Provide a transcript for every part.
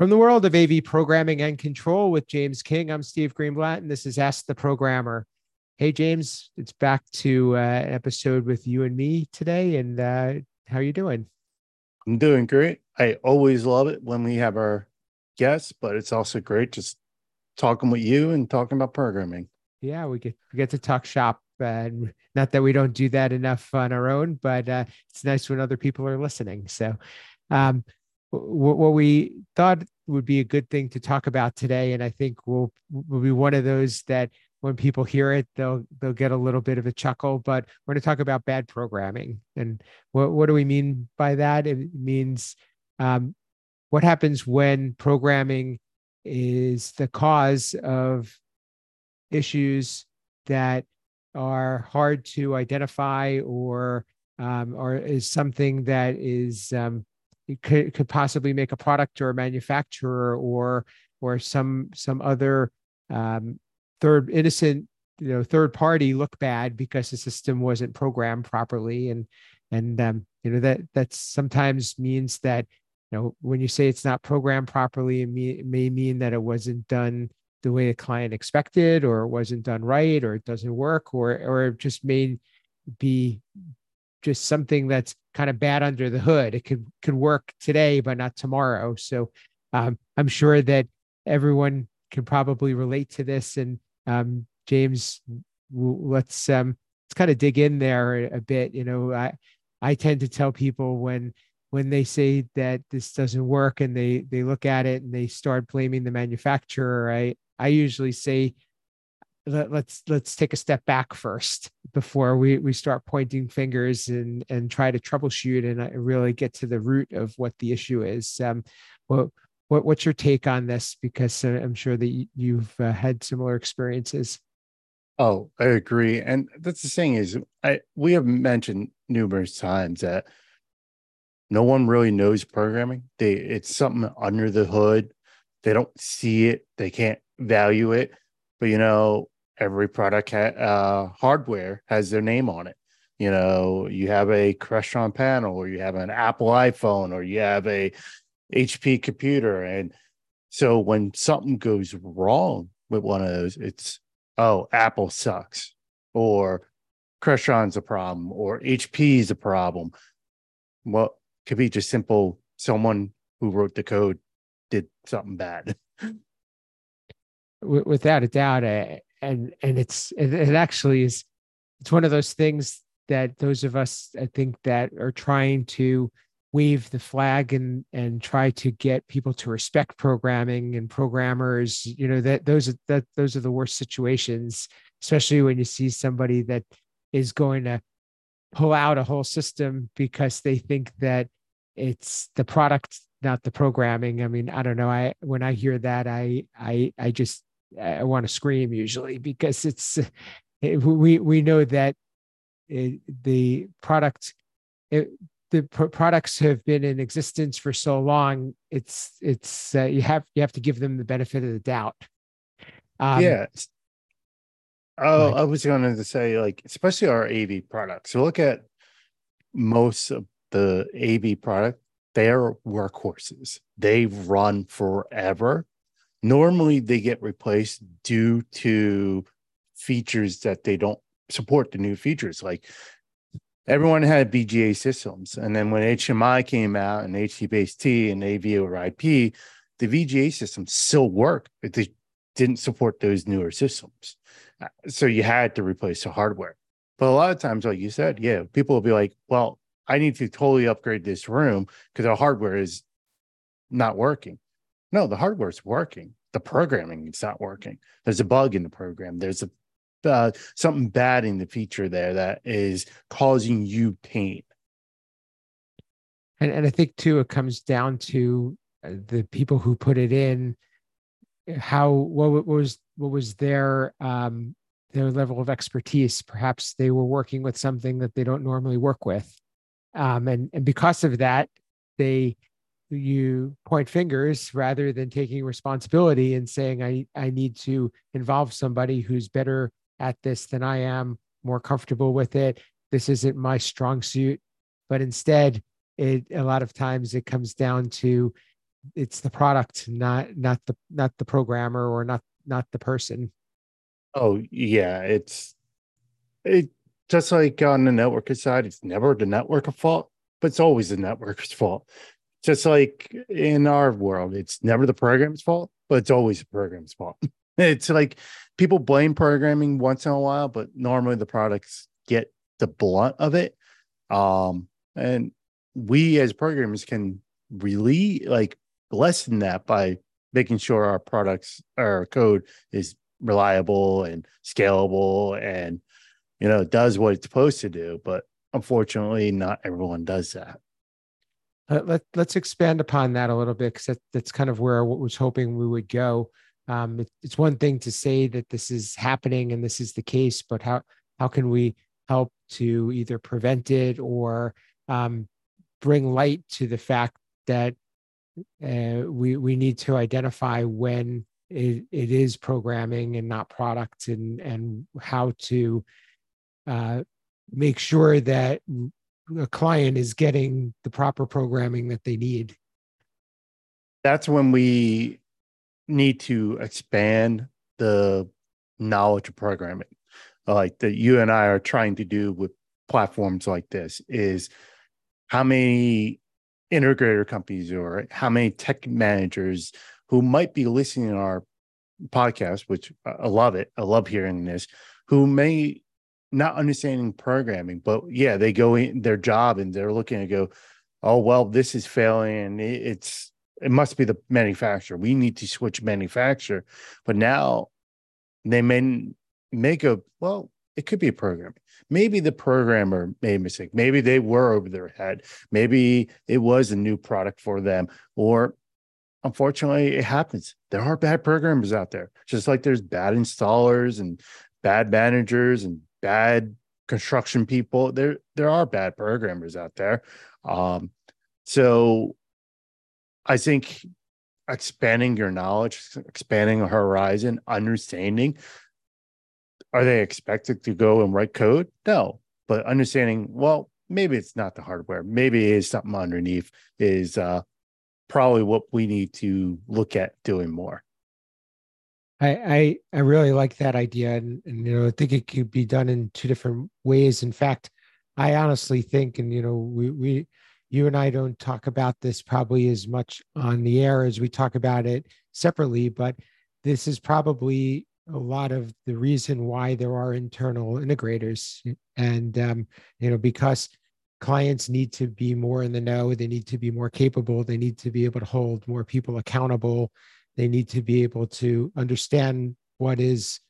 From the world of AV programming and control with James King, I'm Steve Greenblatt, and this is Ask the Programmer. Hey, James, it's back to uh, an episode with you and me today. And uh, how are you doing? I'm doing great. I always love it when we have our guests, but it's also great just talking with you and talking about programming. Yeah, we get we get to talk shop. And uh, not that we don't do that enough on our own, but uh, it's nice when other people are listening. So, um, what we thought would be a good thing to talk about today, and I think will will be one of those that when people hear it, they'll they'll get a little bit of a chuckle. But we're going to talk about bad programming, and what what do we mean by that? It means um, what happens when programming is the cause of issues that are hard to identify or um, or is something that is um, could could possibly make a product or a manufacturer or or some some other um, third innocent you know third party look bad because the system wasn't programmed properly. And and um, you know that that sometimes means that you know when you say it's not programmed properly it may, it may mean that it wasn't done the way the client expected or it wasn't done right or it doesn't work or or it just may be just something that's kind of bad under the hood. It could could work today, but not tomorrow. So um, I'm sure that everyone can probably relate to this. And um, James, let's um, let's kind of dig in there a bit. You know, I I tend to tell people when when they say that this doesn't work and they they look at it and they start blaming the manufacturer. I I usually say let, let's let's take a step back first before we we start pointing fingers and and try to troubleshoot and uh, really get to the root of what the issue is. Um, what what what's your take on this? Because uh, I'm sure that you've uh, had similar experiences. Oh, I agree, and that's the thing is, I we have mentioned numerous times that no one really knows programming. They it's something under the hood. They don't see it. They can't value it. But you know, every product ha- uh, hardware has their name on it. You know, you have a Crestron panel, or you have an Apple iPhone, or you have a HP computer, and so when something goes wrong with one of those, it's oh, Apple sucks, or Crestron's a problem, or HP's a problem. Well, could be just simple. Someone who wrote the code did something bad. Without a doubt, and and it's it, it actually is it's one of those things that those of us I think that are trying to wave the flag and and try to get people to respect programming and programmers you know that those are that those are the worst situations especially when you see somebody that is going to pull out a whole system because they think that it's the product not the programming. I mean i don't know. I when i hear that i i i just I want to scream usually because it's it, we we know that it, the product it, the products have been in existence for so long. It's it's uh, you have you have to give them the benefit of the doubt. Um, yeah. Oh, I was going to say like especially our AV products. So look at most of the AV product. They're workhorses. They run forever Normally, they get replaced due to features that they don't support the new features. Like everyone had VGA systems, and then when HDMI came out and HDBaseT and AV over IP, the VGA systems still work, but they didn't support those newer systems. Uh, so you had to replace the hardware. But a lot of times, like you said, yeah, people will be like, well, I need to totally upgrade this room because the hardware is not working. No, the hardware's working. The programming is not working. There's a bug in the program. There's a uh, something bad in the feature there that is causing you pain. And and I think too, it comes down to uh, the people who put it in. How what was what was their um, their level of expertise? Perhaps they were working with something that they don't normally work with, um, and and because of that, they you point fingers rather than taking responsibility and saying I, I need to involve somebody who's better at this than I am, more comfortable with it. This isn't my strong suit. But instead, it a lot of times it comes down to it's the product, not not the not the programmer or not not the person. Oh yeah, it's it just like on the network side, it's never the network's fault, but it's always the network's fault. Just like in our world, it's never the program's fault, but it's always the program's fault. it's like people blame programming once in a while, but normally the products get the blunt of it. Um, and we as programmers can really like lessen that by making sure our products, our code is reliable and scalable and you know does what it's supposed to do. But unfortunately, not everyone does that. Uh, let, let's expand upon that a little bit because that, that's kind of where I was hoping we would go. Um, it, it's one thing to say that this is happening and this is the case, but how how can we help to either prevent it or um, bring light to the fact that uh, we we need to identify when it, it is programming and not product and and how to uh, make sure that a client is getting the proper programming that they need that's when we need to expand the knowledge of programming like that you and i are trying to do with platforms like this is how many integrator companies or how many tech managers who might be listening to our podcast, which uh, I love it. I love hearing this, who may not understanding programming, but yeah, they go in their job and they're looking to go, oh, well, this is failing and it's, it must be the manufacturer. We need to switch manufacturer. But now they may make a, well, it could be a program. Maybe the programmer made a mistake. Maybe they were over their head. Maybe it was a new product for them. Or unfortunately, it happens. There are bad programmers out there, just like there's bad installers and bad managers and bad construction people. There, there are bad programmers out there. Um, so I think expanding your knowledge, expanding a horizon, understanding are they expected to go and write code? No, but understanding, well, maybe it's not the hardware. Maybe it is something underneath is uh, probably what we need to look at doing more. I, I, I really like that idea, and, and you know I think it could be done in two different ways. In fact, I honestly think, and you know we we you and I don't talk about this probably as much on the air as we talk about it separately, but this is probably a lot of the reason why there are internal integrators and um, you know because clients need to be more in the know they need to be more capable they need to be able to hold more people accountable they need to be able to understand what is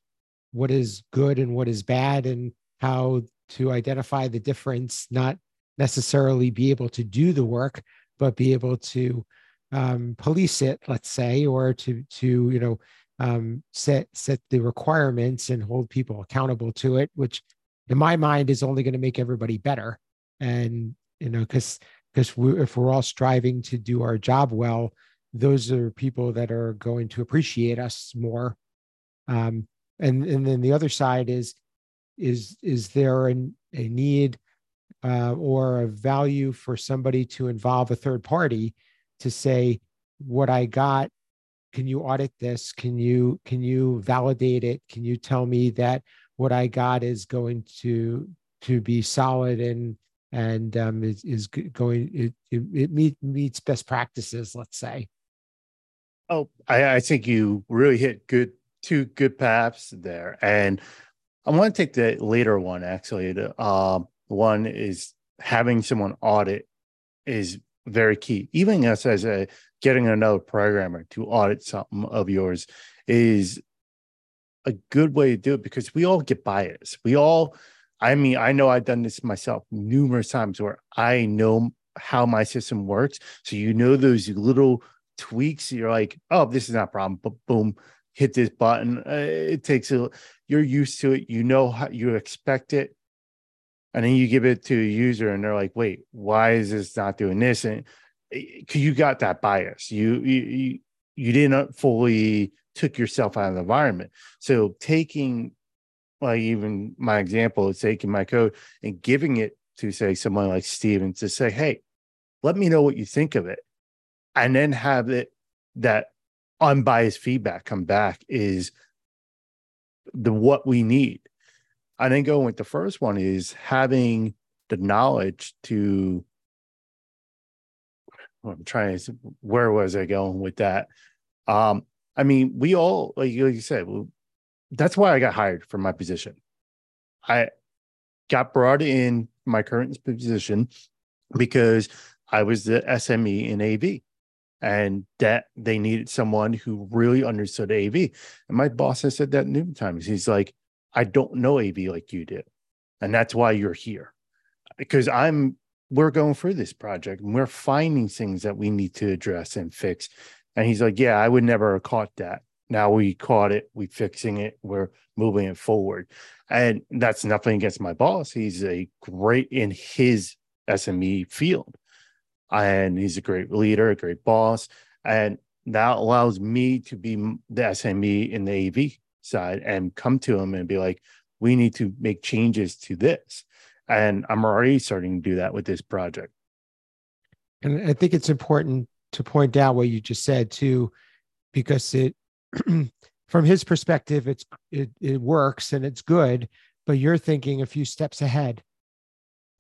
what is good and what is bad and how to identify the difference not necessarily be able to do the work but be able to um, police it let's say or to to you know um, set set the requirements and hold people accountable to it, which in my mind is only going to make everybody better. And you know, because because if we're all striving to do our job well, those are people that are going to appreciate us more. Um, and and then the other side is is is there an, a need uh, or a value for somebody to involve a third party to say what I got can you audit this? Can you can you validate it? Can you tell me that what i got is going to to be solid and and um, is, is going it, it, it meet, meets best practices let's say oh I, I think you really hit good two good paths there and i want to take the later one actually the um, one is having someone audit is very key even us as a getting another programmer to audit something of yours is a good way to do it because we all get biased. We all, I mean, I know I've done this myself numerous times where I know how my system works. So you know those little tweaks. You're like, oh, this is not a problem, but boom, hit this button. Uh, it takes a. You're used to it. You know how you expect it, and then you give it to a user, and they're like, wait, why is this not doing this? And because you got that bias. You you you didn't fully took yourself out of the environment. So taking like even my example is taking my code and giving it to say someone like Steven to say, hey, let me know what you think of it. And then have it that unbiased feedback come back is the what we need. I think going with the first one is having the knowledge to I'm trying to where was I going with that? Um, I mean, we all like you said, that's why I got hired for my position. I got brought in my current position because I was the SME in AV and that they needed someone who really understood AV. And my boss has said that numerous times. He's like, I don't know AV like you do. And that's why you're here. Because I'm we're going through this project and we're finding things that we need to address and fix. And he's like, Yeah, I would never have caught that. Now we caught it, we fixing it, we're moving it forward. And that's nothing against my boss. He's a great in his SME field. And he's a great leader, a great boss. And that allows me to be the SME in the AV side and come to him and be like, we need to make changes to this. And I'm already starting to do that with this project. And I think it's important to point out what you just said too, because it, from his perspective, it's it it works and it's good, but you're thinking a few steps ahead,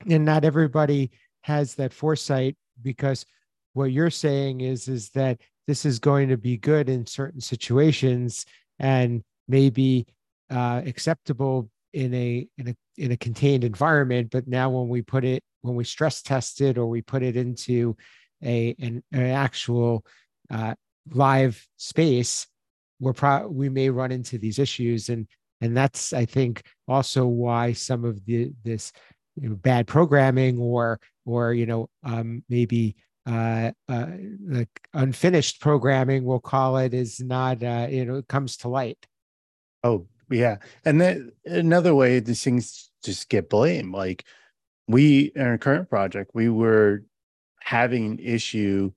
and not everybody has that foresight because what you're saying is is that this is going to be good in certain situations and maybe uh, acceptable in a in a in a contained environment. But now when we put it when we stress test it or we put it into a an, an actual uh, live space we're pro- we may run into these issues. And and that's i think also why some of the this you know, bad programming or or you know um, maybe uh, uh, like unfinished programming we'll call it is not uh, you know it comes to light. Oh yeah. And then another way these things just get blamed like we in our current project we were having an issue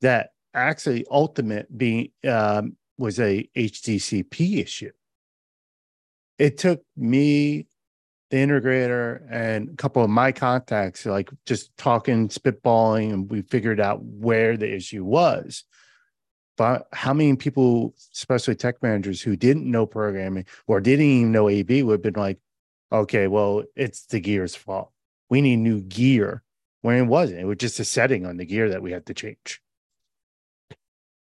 that actually ultimate being um, was a hdcp issue. It took me the integrator and a couple of my contacts, like just talking, spitballing, and we figured out where the issue was. But how many people, especially tech managers who didn't know programming or didn't even know AV would have been like, okay, well, it's the gear's fault. We need new gear when it wasn't. It was just a setting on the gear that we had to change.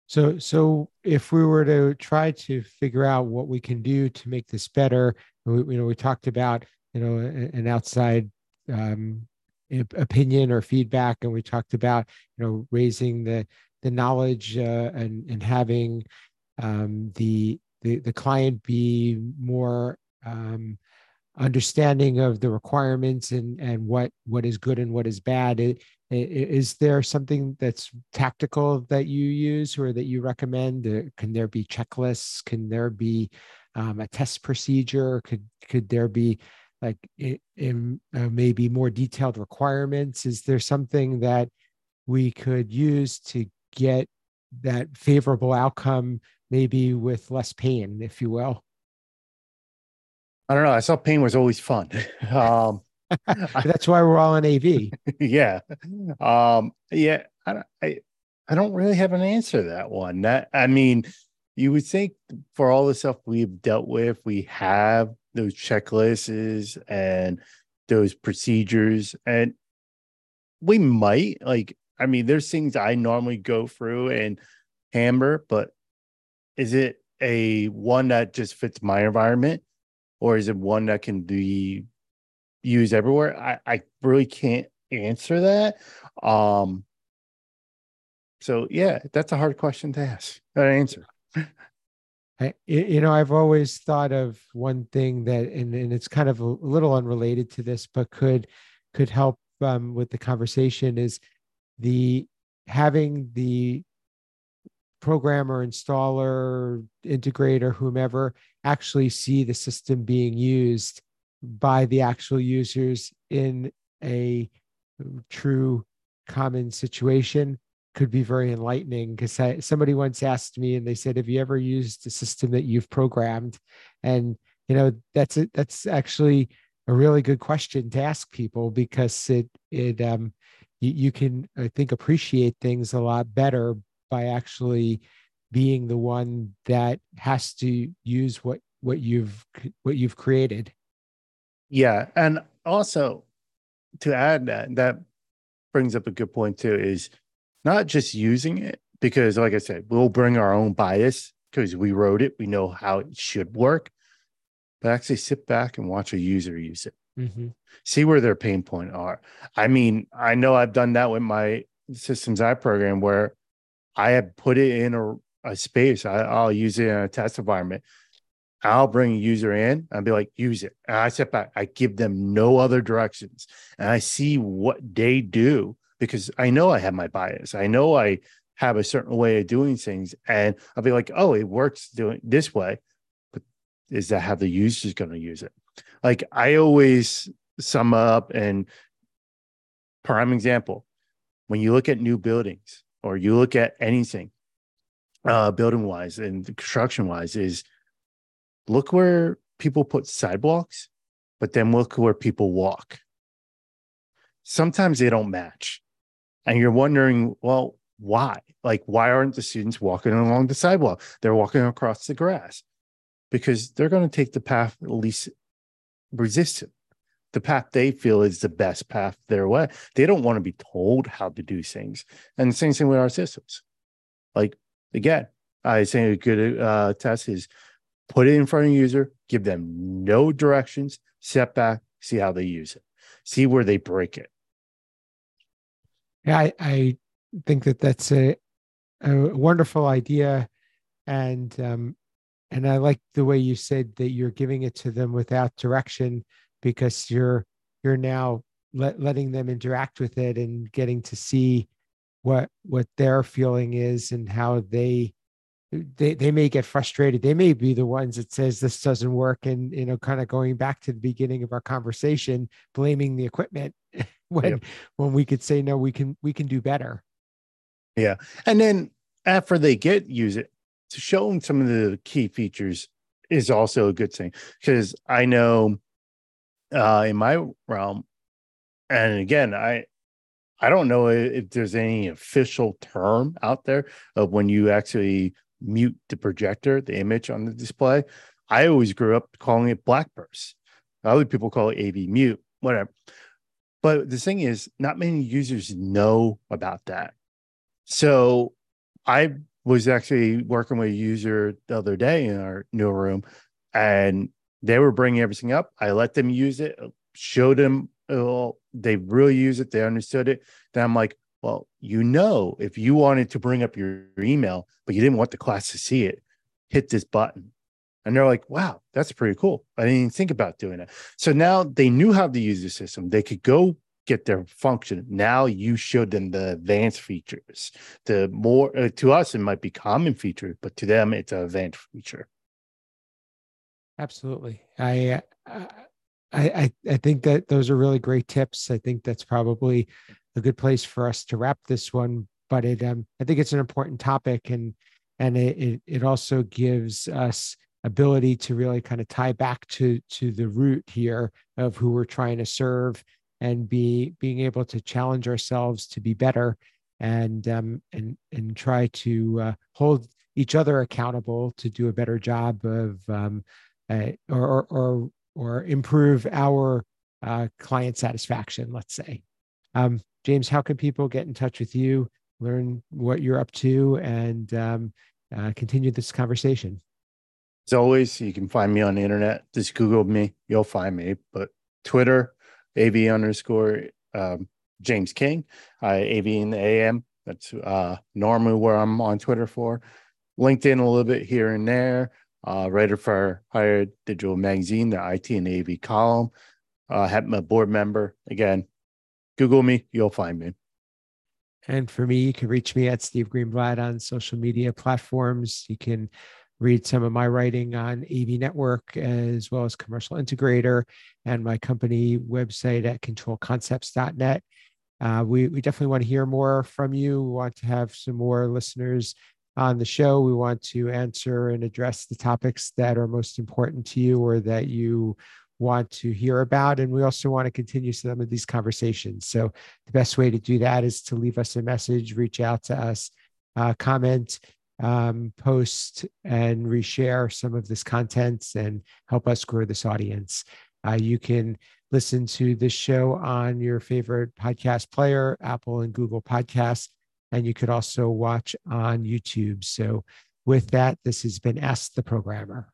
So, so if we were to try to figure out what we can do to make this better, we, you know, we talked about you know an outside um, opinion or feedback and we talked about you know raising the the knowledge uh, and and having um, the, the the client be more um, understanding of the requirements and and what what is good and what is bad. It, it, is there something that's tactical that you use or that you recommend? Uh, can there be checklists? Can there be um, a test procedure? Could could there be like in, uh, maybe more detailed requirements? Is there something that we could use to get that favorable outcome, maybe with less pain, if you will? I don't know. I saw pain was always fun. Um, That's why we're all in AV. yeah. Um, yeah. I, I, I don't really have an answer to that one. That I mean, you would think for all the stuff we've dealt with, we have those checklists and those procedures. And we might like i mean there's things i normally go through and hammer but is it a one that just fits my environment? Or is it one that can be used everywhere? I i really can't answer that. Um so yeah that's a hard question to ask that answer I, you know, I've always thought of one thing that, and, and it's kind of a little unrelated to this, but could could help um, with the conversation is the having the programmer, installer, integrator, whomever actually see the system being used by the actual users in a true common situation could be very enlightening because somebody once asked me and they said have you ever used a system that you've programmed? And you know that's it that's actually a really good question to ask people because it it um you, you can i think appreciate things a lot better by actually being the one that has to use what what you've what you've created. Yeah and also to add that that brings up a good point too is not just using it because like i said we'll bring our own bias because we wrote it we know how it should work but actually sit back and watch a user use it mm-hmm. see where their pain point are i mean i know i've done that with my systems i program where i have put it in a, a space I, will use it in a test environment I'll bring a user in and be like, use it. And I step back, I give them no other directions and I see what they do because I know I have my bias. I know I have a certain way of doing things. And I'll be like, oh, it works doing this way. But is that how the user is going to use it? Like I always sum up and prime example, when you look at new buildings or you look at anything, uh, building wise and construction wise, is look where people put sidewalks, but then look where people walk. Sometimes they don't match. And you're wondering, well, why? Like, why aren't the students walking along the sidewalk? They're walking across the grass because they're going to take the path least resistant, the path they feel is the best path their way. They don't want to be told how to do things. And the same thing with our systems. Like, again, I say a good uh, test is put it in front of a user, give them no directions, step back, see how they use it, see where they break it. I, I think that that's a, a wonderful idea, and um, and I like the way you said that you're giving it to them without direction because you're you're now let, letting them interact with it and getting to see what what their feeling is and how they they they may get frustrated. They may be the ones that says this doesn't work and you know kind of going back to the beginning of our conversation blaming the equipment when yep. when we could say no we can we can do better yeah and then after they get use it to show them some of the key features is also a good thing because i know uh in my realm and again i I don't know if there's any official term out there of when you actually mute the projector, the image on the display. I always grew up calling it black burst. Other people call it AV mute, whatever. But the thing is, not many users know about that. So I was actually working with a user the other day in our new room, and they were bringing everything up. I let them use it, showed them, oh, they really use it, they understood it. Then I'm like, well, you know, if you wanted to bring up your, email, but you didn't want the class to see it, hit this button. And they're like, wow, that's pretty cool. I didn't even think about doing it. So now they knew how to use the system. They could go get their function. Now you showed them the advanced features. The more uh, to us, it might be common feature, but to them, it's an advanced feature. Absolutely. I, uh, I, I, I think that those are really great tips. I think that's probably a good place for us to wrap this one. But it, um, I think it's an important topic, and and it, it, it also gives us ability to really kind of tie back to to the root here of who we're trying to serve, and be being able to challenge ourselves to be better, and um, and and try to uh, hold each other accountable to do a better job of um, uh, or, or or improve our uh, client satisfaction. Let's say. Um, James, how can people get in touch with you, learn what you're up to, and um, uh, continue this conversation? As always, you can find me on the internet. Just Google me, you'll find me. But Twitter, AV underscore um, James King, uh, AV in the AM. That's uh, normally where I'm on Twitter for. LinkedIn a little bit here and there. Uh, writer for Higher Digital Magazine, the IT and AV column. Uh, have a board member again. Google me, you'll find me. And for me, you can reach me at Steve Greenblatt on social media platforms. You can read some of my writing on AV Network as well as Commercial Integrator and my company website at controlconcepts.net. Uh, we, we definitely want to hear more from you. We want to have some more listeners on the show. We want to answer and address the topics that are most important to you or that you want to hear about. And we also want to continue some of these conversations. So the best way to do that is to leave us a message, reach out to us, uh, comment, um, post, and reshare some of this content and help us grow this audience. Uh, you can listen to this show on your favorite podcast player, Apple and Google Podcasts. And you could also watch on YouTube. So, with that, this has been Ask the Programmer.